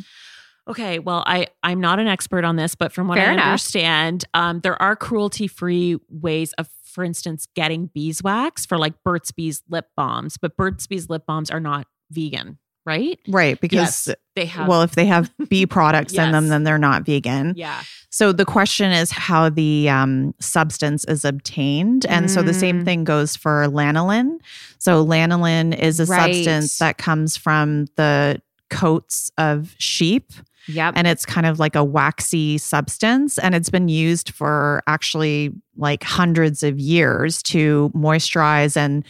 Okay, well, I I'm not an expert on this, but from what Fair I enough. understand, um, there are cruelty free ways of, for instance, getting beeswax for like Burt's Bees lip balms, but Burt's Bees lip balms are not vegan, right? right because Yes, they have. well if they have *laughs* bee products in them then they're not vegan yeah, So the question is how the um, substance is obtained. And so the same Mm. thing goes for lanolin. So lanolin is a Right. substance that comes from the coats of sheep yep and it's kind of like a waxy substance and it's been used for actually like hundreds of years to moisturize and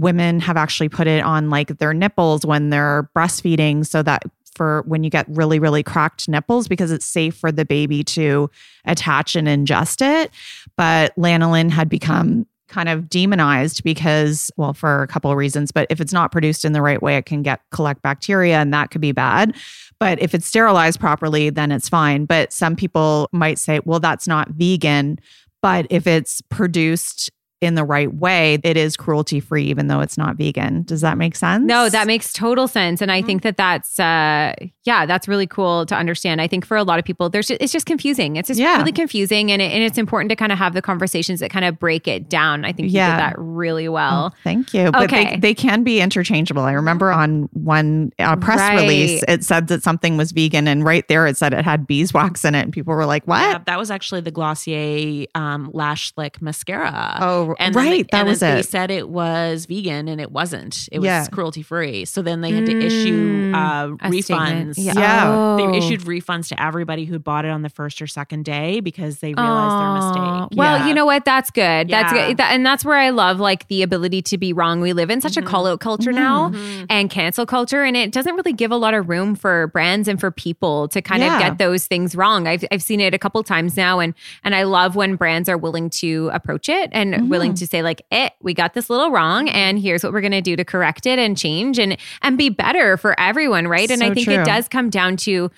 women have actually put it on like their nipples when they're breastfeeding so that for when you get really really cracked nipples because it's safe for the baby to attach and ingest it. But lanolin had become kind of demonized because well for a couple of reasons but if it's not produced in the right way it can get collect bacteria and that could be bad. But if it's sterilized properly then it's fine. But some people might say well that's not vegan. But if it's produced in the right way it is cruelty free even though it's not vegan does that make sense No, that makes total sense, and I think that that's uh, yeah, that's really cool to understand. I think for a lot of people, there's just, it's just confusing. It's just Yeah. really confusing, and it, and it's important to kind of have the conversations that kind of break it down. I think you Yeah. did that really Oh, well. thank you. But Okay. they, they can be interchangeable. I remember on one uh, press Right. release, it said that something was vegan, and right there it said it had beeswax in it, and people were like, "What?" Yeah, that was actually the Glossier um, Lash Slick mascara. Oh, And right, they, that and was then They said it was vegan, and it wasn't. It was Yeah. cruelty free. So then they had to issue Mm, uh, a statement. refunds. Yeah. Yeah. Oh. They issued refunds to everybody who bought it on the first or second day because they realized their Aw. mistake. Well, Yeah. you know what? That's good. That's good. That, and that's where I love like the ability to be wrong. We live in such Mhm. a call out culture now Mhm. and cancel culture, and it doesn't really give a lot of room for brands and for people to kind Yeah. of get those things wrong. I've I've seen it a couple times now, and and I love when brands are willing to approach it and Mm-hmm. willing to say like, "Eh, we got this little wrong, and here's what we're gonna do to correct it and change and and be better for everyone." Right? and I think true. it does come down to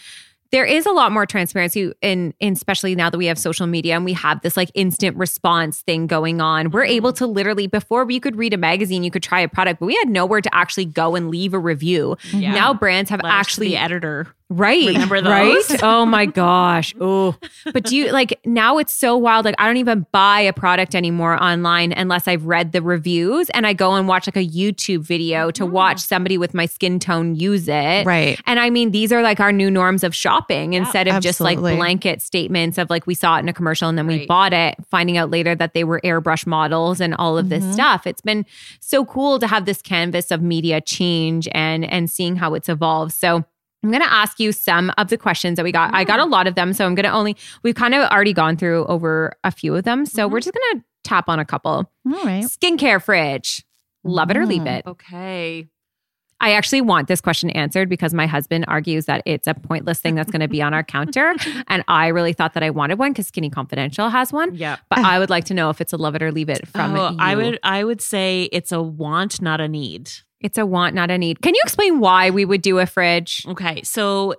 there is a lot more transparency in, in especially now that we have social media and we have this like instant response thing going on. We're Mm-hmm. able to literally before you could read a magazine, you could try a product, but we had nowhere to actually go and leave a review. Yeah. Now brands have Letters actually the editor. Right. Remember Right? Oh my *laughs* gosh. Oh. But do you like now it's so wild. Like I don't even buy a product anymore online unless I've read the reviews and I go and watch like a YouTube video to oh. watch somebody with my skin tone use it. Right. And I mean, these are like our new norms of shopping instead of just like blanket statements of like we saw it in a commercial and then we Right. bought it, finding out later that they were airbrush models and all of this mm-hmm. stuff. It's been so cool to have this canvas of media change and and seeing how it's evolved. So I'm going to ask you some of the questions that we got. I got a lot of them, so I'm going to only we've kind of already gone through over a few of them. So we're just going to tap on a couple. All right. Skincare fridge. Love it or leave Mm. it. Okay. I actually want this question answered because my husband argues that it's a pointless thing that's going to be on our counter. *laughs* And I really thought that I wanted one because Skinny Confidential has one. Yeah. But I would like to know if it's a love it or leave it from oh, you. I would I would say it's a want, not a need. It's a want, not a need. Can you explain why we would do a fridge? Okay. So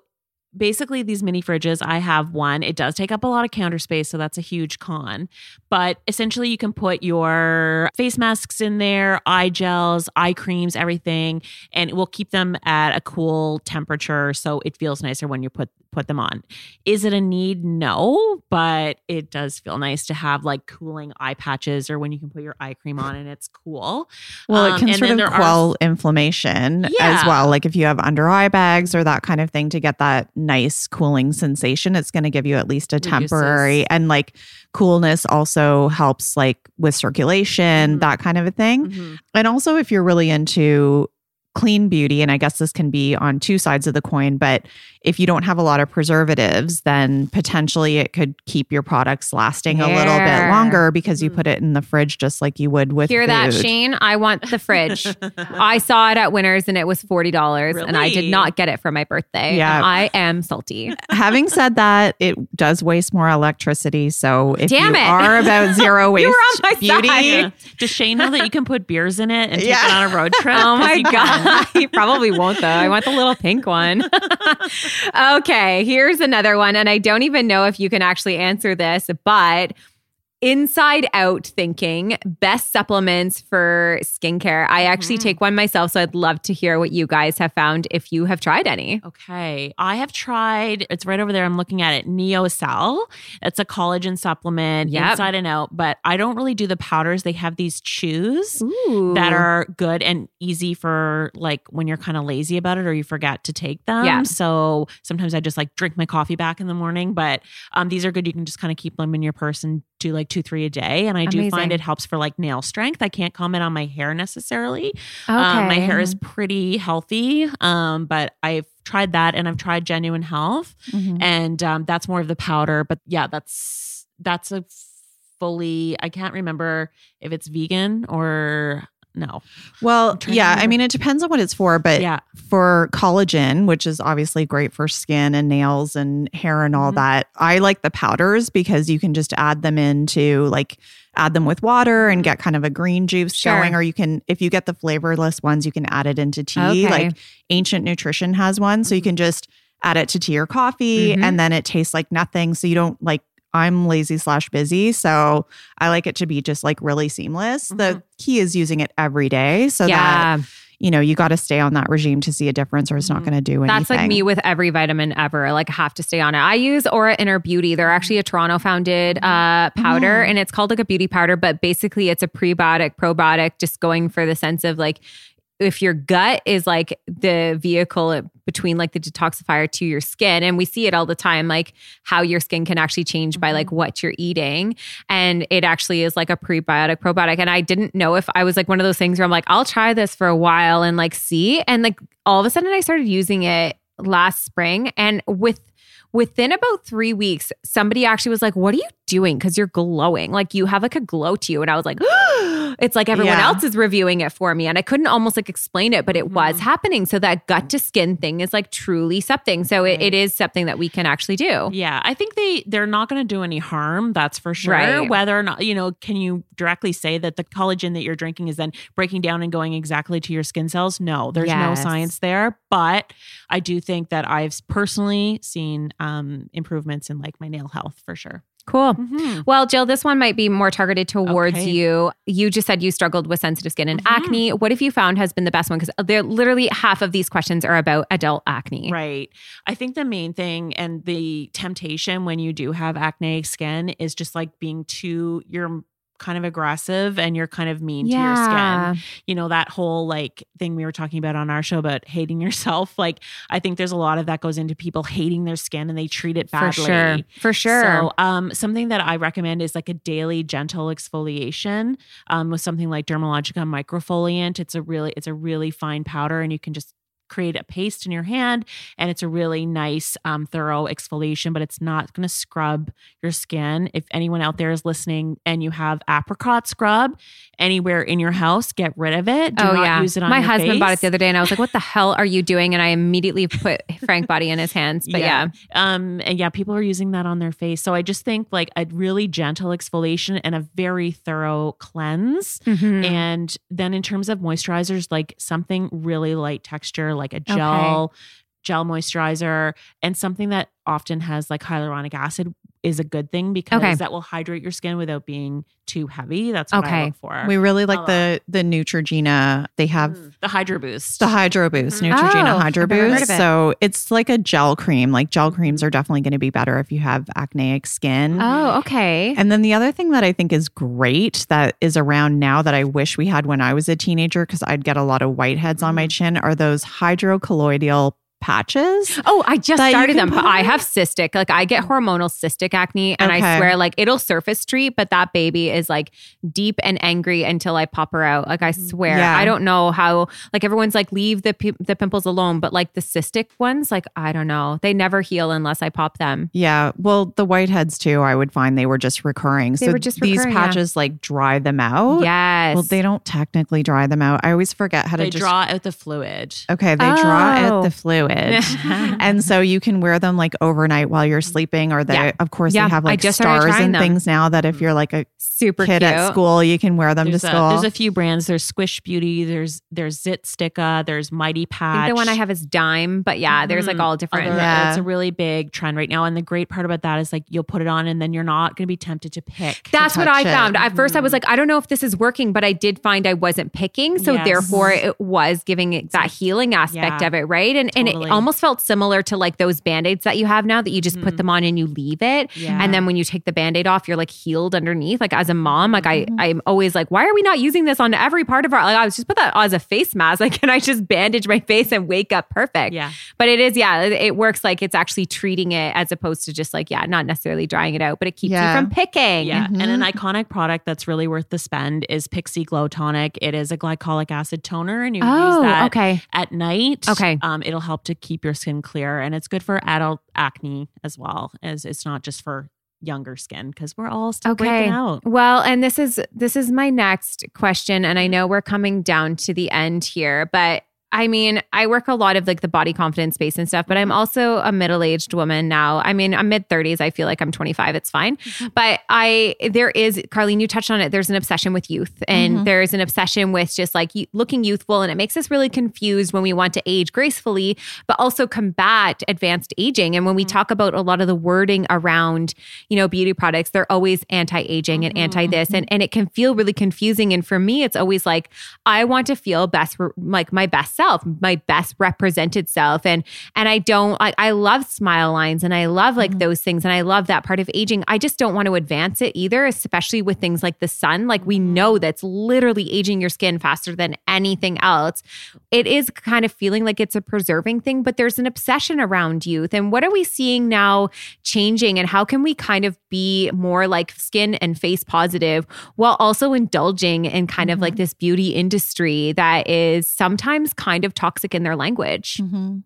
basically these mini fridges i have one it does take up a lot of counter space so that's a huge con but essentially you can put your face masks in there eye gels eye creams everything and it will keep them at a cool temperature so it feels nicer when you put put them on is it a need no but it does feel nice to have like cooling eye patches or when you can put your eye cream on and it's cool Well, Um, it can and sort of there are- quell inflammation as well. Like if you have under eye bags or that kind of thing to get that nice cooling sensation, it's going to give you at least a Reduces. temporary and like coolness also helps like with circulation, Mhm. that kind of a thing. Mhm. And also if you're really into clean beauty and I guess this can be on two sides of the coin, but if you don't have a lot of preservatives, then potentially it could keep your products lasting a little bit longer because you Mhm. put it in the fridge just like you would with Hear that. Shane? I want the fridge. *laughs* I saw it at Winners and it was forty dollars, and I did not get it for my birthday. Yeah. and I am salty. *laughs* Having said that, it does waste more electricity. So if Damn you it. are about *laughs* zero waste You were on my beauty, side. Yeah. Does Shane know that you can put beers in it and take Yeah. it on a road trip? Oh my god, *laughs* he probably won't though. I want the little pink one. *laughs* okay, here's another one, and I don't even know if you can actually answer this, but. Inside out thinking, best supplements for skincare. I actually Mhm. take one myself, so I'd love to hear what you guys have found if you have tried any. Okay. I have tried, it's right over there. I'm looking at it. Neocell. It's a collagen supplement Yep. inside and out, but I don't really do the powders. They have these chews Ooh. that are good and easy for like when you're kind of lazy about it or you forget to take them. Yeah. So sometimes I just like drink my coffee back in the morning, but um, these are good. You can just kind of keep them in your purse and do like two, three a day. And I do Amazing. find it helps for like nail strength. I can't comment on my hair necessarily. okay. Um, my hair is pretty healthy, um, but I've tried that and I've tried Genuine Health, Mhm. and um, that's more of the powder. But yeah, that's that's a fully. I can't remember if it's vegan or no. well, yeah, I mean, it depends on what it's for, but yeah, for collagen, which is obviously great for skin and nails and hair and all Mhm. that, I like the powders because you can just add them into like add them with water and get kind of a green juice Sure. going, or you can, if you get the flavorless ones, you can add it into tea. Okay. Like Ancient Nutrition has one, so you can just add it to tea or coffee, Mhm. and then it tastes like nothing. So you don't like. I'm lazy slash busy, so I like it to be just like really seamless. Mhm. The key is using it every day, so that you know, you got to stay on that regime to see a difference or it's not Mhm. going to do anything. that's like me with every vitamin ever. Like I have to stay on it. I use Aura Inner Beauty. They're actually a Toronto founded uh, powder, Oh. and it's called like a beauty powder, but basically it's a prebiotic, probiotic, just going for the sense of like if your gut is like the vehicle between like the detoxifier to your skin and we see it all the time like how your skin can actually change by like mm-hmm. what you're eating and it actually is like a prebiotic probiotic and I didn't know if I was like one of those things where I'm like I'll try this for a while and like see and like all of a sudden I started using it last spring and with within about 3 weeks somebody actually was like what are you doing? Cuz you're glowing. Like you have like a glow to you and I was like *gasps* oh it's like everyone Yeah. else is reviewing it for me and I couldn't almost like explain it but it was Mhm. happening so that gut to skin thing is like truly something so it, it is something that we can actually do yeah. I think they they're not going to do any harm. That's for sure. Right. Whether or not you know, can you directly say that the collagen that you're drinking is then breaking down and going exactly to your skin cells? No, there's no science there. But I do think that I've personally seen um, improvements in like my nail health for sure. Cool Mm-hmm. Well, Jill, this one might be more targeted towards Okay. you. You just said you struggled with sensitive skin and Mhm. acne. What have you found has been the best one? Because they're literally half of these questions are about adult acne. Right. I think the main thing and the temptation when you do have acne skin is just like being too, you're kind of aggressive and you're kind of mean to your skin. You know, that whole like thing we were talking about on our show about hating *laughs* yourself. Like, I think there's a lot of that goes into people hating their skin and they treat it badly. For sure. For sure. So, um, something that I recommend is like a daily gentle exfoliation um, with something like Dermalogica microfoliant. It's a really, it's a really fine powder, and you can just create a paste in your hand, and it's a really nice, um, thorough exfoliation. But it's not going to scrub your skin. If anyone out there is listening and you have apricot scrub anywhere in your house, get rid of it. Do oh not yeah, use it on my husband bought it the other day, and I was like, "What the hell are you doing?" And I immediately put Frank Body in his hands. But yeah, Um, and yeah, people are using that on their face. So I just think like a really gentle exfoliation and a very thorough cleanse. Mhm. And then in terms of moisturizers, like something really light texture, like a gel gel moisturizer, and something that often has like hyaluronic acid is a good thing because Okay. that will hydrate your skin without being too heavy. That's what I Okay. look for. We really like the the Neutrogena. They have Mm, the Hydro Boost. the Hydro Boost, Mhm. Neutrogena Oh, Hydro I've never heard Boost. it. So it's like a gel cream. Like gel creams are definitely going to be better if you have acneic skin. Oh, okay. And then the other thing that I think is great that is around now that I wish we had when I was a teenager because I'd get a lot of whiteheads on Mm-hmm. my chin are those hydrocolloidal patches. Oh, I just started them. but I have cystic. Like I get hormonal cystic acne, and I swear, like it'll surface treat, but that baby is like deep and angry until I pop her out. Like I mm, swear, Yeah. I don't know how. Like everyone's like, leave the pi- the pimples alone, but like the cystic ones, like I don't know, they never heal unless I pop them. Yeah. Well, the whiteheads too, I would find they were just recurring. They so were just these recurring, yeah. patches like dry them out. Yes. Well, they don't technically dry them out. I always forget how they to just draw out the fluid. Okay, they draw Oh. out the oh. fluid. *laughs* and so you can wear them like overnight while you're sleeping or they Yeah. of course Yeah, they have like just stars and them. things now that if you're like a super kid cute. at school, you can wear them There's to a, school. there's a few brands. There's Squish Beauty. There's there's Zit Sticka. There's Mighty I Patch. think the one I have is dime, but yeah, there's like Mhm. all different. Other- Yeah. It's a really big trend right now. And the great part about that is like you'll put it on and then you're not going to be tempted to pick. That's what I it. found. At first, I was like, I don't know if this is working, but I did find I wasn't picking. So Yes. therefore, it was giving it that healing aspect Yeah. of it, right? And and Totally. It almost felt similar to like those band aids that you have now that you just put Mhm. them on and you leave it. Yeah. And then when you take the band aid off, you're like healed underneath. Like as a mom, like I, I'm always like, why are we not using this on every part of our? Like I was just put that as a face mask. *laughs* Like, can I just bandage my face and wake up perfect? Yeah. But it is, yeah, it- it works like it's actually treating it as opposed to just like, yeah, not necessarily drying it out, but it keeps Yeah. you from picking. Yeah. And an Mhm. iconic product that's really worth the spend is Pixi Glow Tonic. It is a glycolic acid toner and you Oh, use that okay. at night. Okay. Um, it'll help to keep your skin clear and it's good for adult acne as well as it's not just for younger skin because we're all still Okay. breaking out. Well, and this is this is my next question and I mm-hmm. know we're coming down to the end here, but I mean, I work a lot of like the body confidence space and stuff, but I'm also a middle-aged woman now. I mean, I'm mid 30s. I feel like I'm 25. It's fine. Mm-hmm. But I there is Carlene, you touched on it. There's an obsession with youth and Mhm. there's an obsession with just like looking youthful and it makes us really confused when we want to age gracefully, but also combat advanced aging. And when we mm-hmm. talk about a lot of the wording around, you know, beauty products, they're always anti-aging and mm-hmm, anti this and and it can feel really confusing and for me it's always like I want to feel best like my best self, my best represented self and and I don't like I love smile lines and I love like mm-hmm. those things and I love that part of aging. I just don't want to advance it either, especially with things like the sun. Like we mm-hmm. know that's literally aging your skin faster than anything else. It is kind of feeling like it's a preserving thing, but there's an obsession around youth. And what are we seeing now changing and how can we kind of be more like skin and face positive while also indulging in kind of like mm-hmm. this beauty industry that is sometimes kind of toxic in their language? Mhm.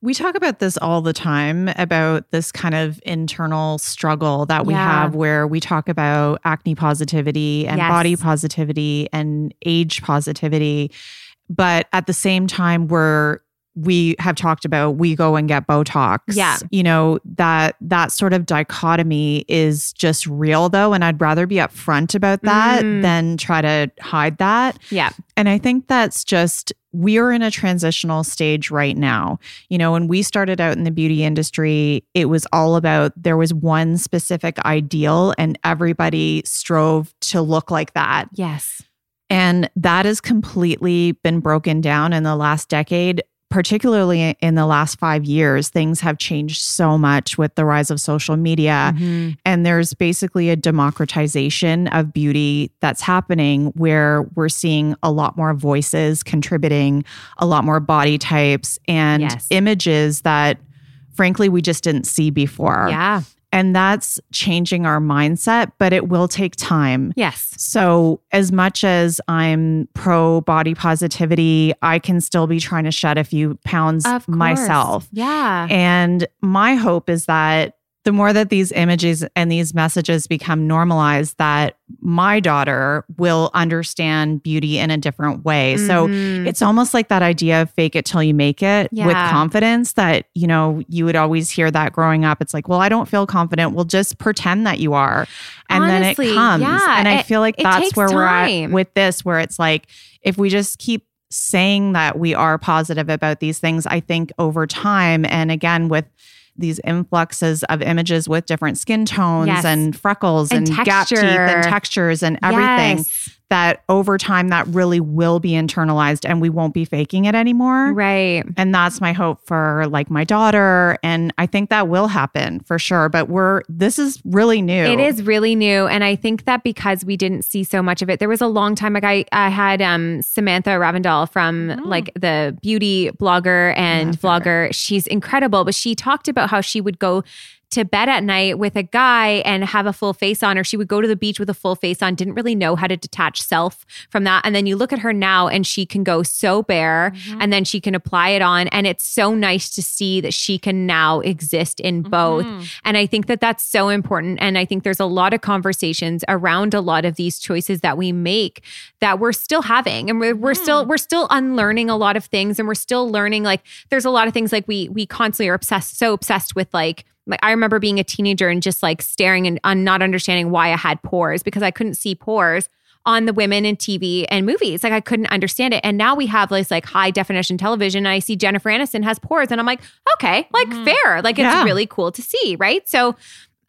We talk about this all the time about this kind of internal struggle that we Yeah. have where we talk about acne positivity and Yes. body positivity and age positivity. But at the same time, we're we have talked about we go and get Botox. Yeah. You know, that that sort of dichotomy is just real though. And I'd rather be upfront about that Mm. than try to hide that. Yeah. And I think that's just, we're in a transitional stage right now. You know, when we started out in the beauty industry, it was all about there was one specific ideal and everybody strove to look like that. Yes. And that has completely been broken down in the last decade. Particularly in the last five years, things have changed so much with the rise of social media. Mhm. And there's basically a democratization of beauty that's happening where we're seeing a lot more voices contributing, a lot more body types, and Yes. images that, frankly, we just didn't see before. Yeah. And that's changing our mindset, but it will take time. Yes. So, as much as I'm pro body positivity, I can still be trying to shed a few pounds Of myself. Yeah. And my hope is that the more that these images and these messages become normalized, that my daughter will understand beauty in a different way. So Mhm. it's almost like that idea of fake it till you make it with confidence that, you know, you would always hear that growing up. It's like, well, I don't feel confident. Well, just pretend that you are. And Honestly, then it comes. yeah, and I it- feel like that's where we're at with this, where it's like, if we just keep saying that we are positive about these things, I think over time, and again, with these influxes of images with different skin tones Yes. and freckles And and, gap teeth and textures and everything, Yes. That over time that really will be internalized and we won't be faking it anymore. Right. And that's my hope for like my daughter. And I think that will happen for sure. But we're, this is really new. It is really new. And I think that because we didn't see so much of it, there was a long time like I, I had um, Samantha Ravndahl from like the beauty blogger and vlogger. She's incredible, but she talked about how she would go to bed at night with a guy and have a full face on, or she would go to the beach with a full face on, didn't really know how to detach self from that. And then you look at her now and she can go so bare mm-hmm. and then she can apply it on. And it's so nice to see that she can now exist in mm-hmm. both. And I think that that's so important. And I think there's a lot of conversations around a lot of these choices that we make that we're still having. And we're, we're still, mm. we're still unlearning a lot of things and we're still learning like there's a lot of things like we, we constantly are obsessed, so obsessed with like, like I remember being a teenager and just like staring and on not understanding why I had pores because I couldn't see pores on the women in TV and movies. Like I couldn't understand it. And now we have this like high definition television. And I see Jennifer Aniston has pores and I'm like, okay, like mm-hmm. fair. Like it's Yeah. really cool to see. Right. So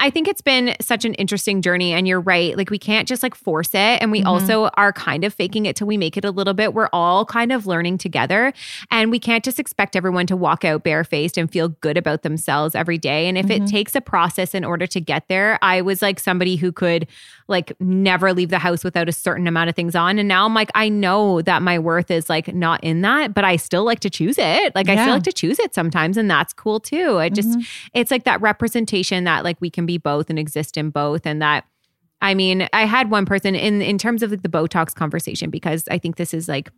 I think it's been such an interesting journey. And you're right. Like we can't just like force it. And we mm-hmm. also are kind of faking it till we make it a little bit. We're all kind of learning together. And we can't just expect everyone to walk out barefaced and feel good about themselves every day. And if it mm-hmm. takes a process in order to get there, I was like somebody who could like never leave the house without a certain amount of things on. And now I'm like, I know that my worth is like not in that, but I still like to choose it. Like I still like to choose it sometimes. And that's cool too. I just, mm-hmm. it's like that representation that like we can be both and exist in both. And that, I mean, I had one person in in terms of like the Botox conversation because I think this is like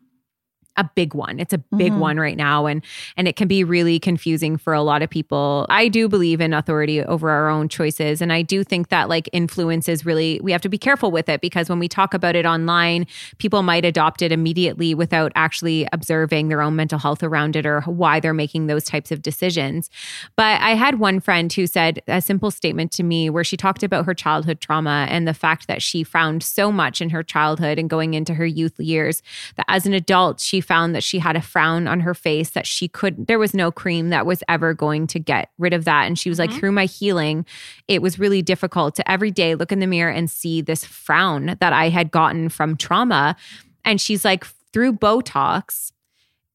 a big one. It's a big Mhm. one right now and and it can be really confusing for a lot of people. I do believe in authority over our own choices and I do think that like influence is really we have to be careful with it because when we talk about it online, people might adopt it immediately without actually observing their own mental health around it or why they're making those types of decisions. But I had one friend who said a simple statement to me where she talked about her childhood trauma and the fact that she found so much in her childhood and going into her youth years that as an adult, she found that she had a frown on her face that she could, there was no cream that was ever going to get rid of that. And she was like, mm-hmm. through my healing, it was really difficult to every day look in the mirror and see this frown that I had gotten from trauma. And she's like, through Botox,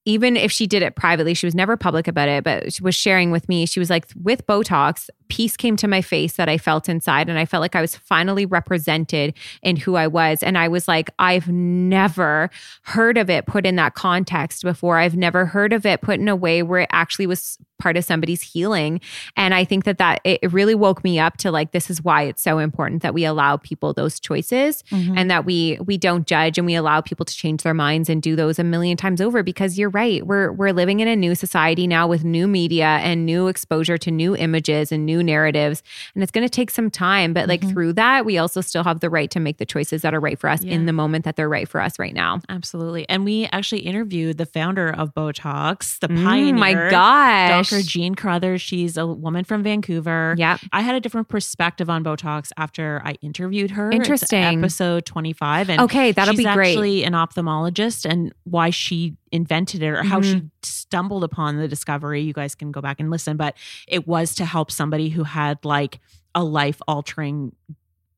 even if she did it privately, she was never public about it, but she was sharing with me. She was like, with Botox, peace came to my face that I felt inside. And I felt like I was finally represented in who I was. And I was like, I've never heard of it put in that context before. I've never heard of it put in a way where it actually was part of somebody's healing. And I think that that it really woke me up to like, this is why it's so important that we allow people those choices mm-hmm. and that we we don't judge and we allow people to change their minds and do those a million times over because you're right we're we're living in a new society now with new media and new exposure to new images and new narratives and it's going to take some time but like through that we also still have the right to make the choices that are right for us in the moment that they're right for us right now Absolutely. And we actually interviewed the founder of Botox, the Mm, pioneer. my gosh Dr. Jean Carruthers. She's a woman from Vancouver. yeah I had a different perspective on Botox after I interviewed her. It's Interesting. episode 25. And Okay, that'll she's be great. actually an ophthalmologist and why she invented it or how Mm-hmm. she stumbled upon the discovery. You guys can go back and listen, but it was to help somebody who had like a life altering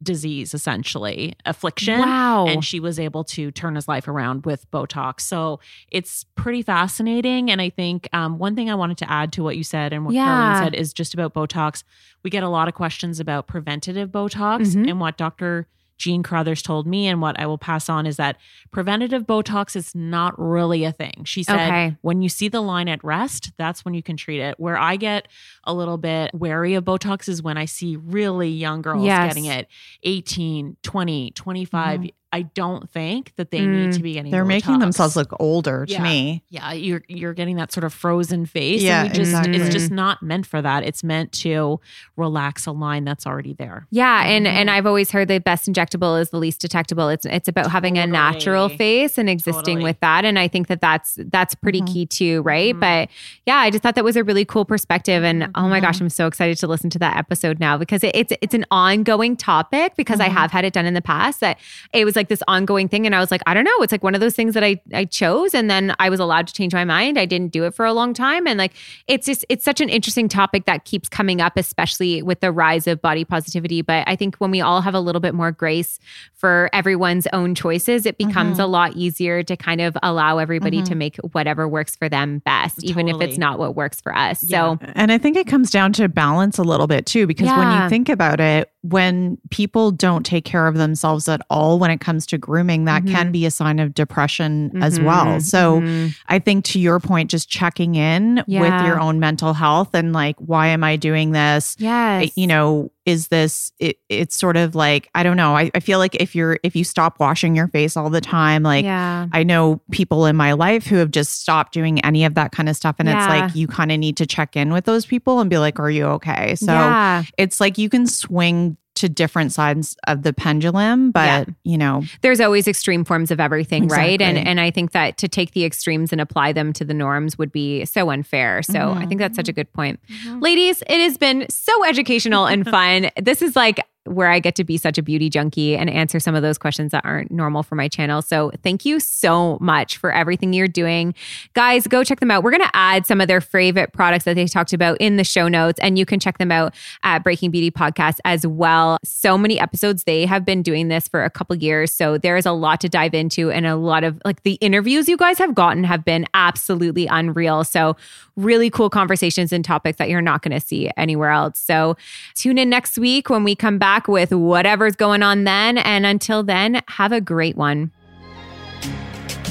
disease, essentially, affliction. wow And she was able to turn his life around with Botox. So it's pretty fascinating. And I think um, one thing I wanted to add to what you said and what Yeah. Carlene said is just about Botox. We get a lot of questions about preventative Botox. Mhm. And what Dr. Jean Carruthers told me and what I will pass on is that preventative Botox is not really a thing. She said, Okay. when you see the line at rest, that's when you can treat it. Where I get a little bit wary of Botox is when I see really young girls Yes. getting it 18, 20, 25. Mm-hmm. I don't think that they need Mm. to be getting They're making themselves look older to Yeah. me. Yeah, you're you're getting that sort of frozen face. Yeah, and we just exactly. it's just not meant for that. It's meant to relax a line that's already there. Yeah, and Mm-hmm. and I've always heard the best injectable is the least detectable. It's it's about having a natural face and existing Totally. with that, and I think that that's that's pretty Mhm. key too, right? Mhm. But yeah, I just thought that was a really cool perspective, and oh my gosh, I'm so excited to listen to that episode now because it, it's it's an ongoing topic because I Mhm. have had it done in the past that it was like like this ongoing thing. And I was like, I don't know. It's like one of those things that I, I chose. And then I was allowed to change my mind. I didn't do it for a long time. And like, it's just, it's such an interesting topic that keeps coming up, especially with the rise of body positivity. But I think when we all have a little bit more grace for everyone's own choices, it becomes Mm-hmm. a lot easier to kind of allow everybody to make whatever works for them best, even if it's not what works for us. So, And I think it comes down to balance a little bit too, because when you think about it, when people don't take care of themselves at all when it comes to grooming, that Mm-hmm. can be a sign of depression as well. So I think to your point, just checking in with your own mental health and like, why am I doing this? yes. you know is this it, it's sort of like i don't know I, I feel like if you're if you stop washing your face all the time like yeah. i know people in my life who have just stopped doing any of that kind of stuff and it's like you kind of need to check in with those people and be like are you okay so yeah. it's like you can swing to different sides of the pendulum but Yeah. you know there's always extreme forms of everything, right? And and I think that to take the extremes and apply them to the norms would be so unfair. So Mm-hmm. I think that's such a good point. Ladies, it has been so educational and *laughs* fun. this is like where I get to be such a beauty junkie and answer some of those questions that aren't normal for my channel. So thank you so much for everything you're doing. Guys, go check them out. We're going to add some of their favorite products that they talked about in the show notes, and you can check them out at Breaking Beauty Podcast as well. So many episodes. They have been doing this for a couple years. So there is a lot to dive into, and a lot of like the interviews you guys have gotten have been absolutely unreal. So, really cool conversations and topics that you're not going to see anywhere else. So, tune in next week when we come back with whatever's going on then. And until then, have a great one.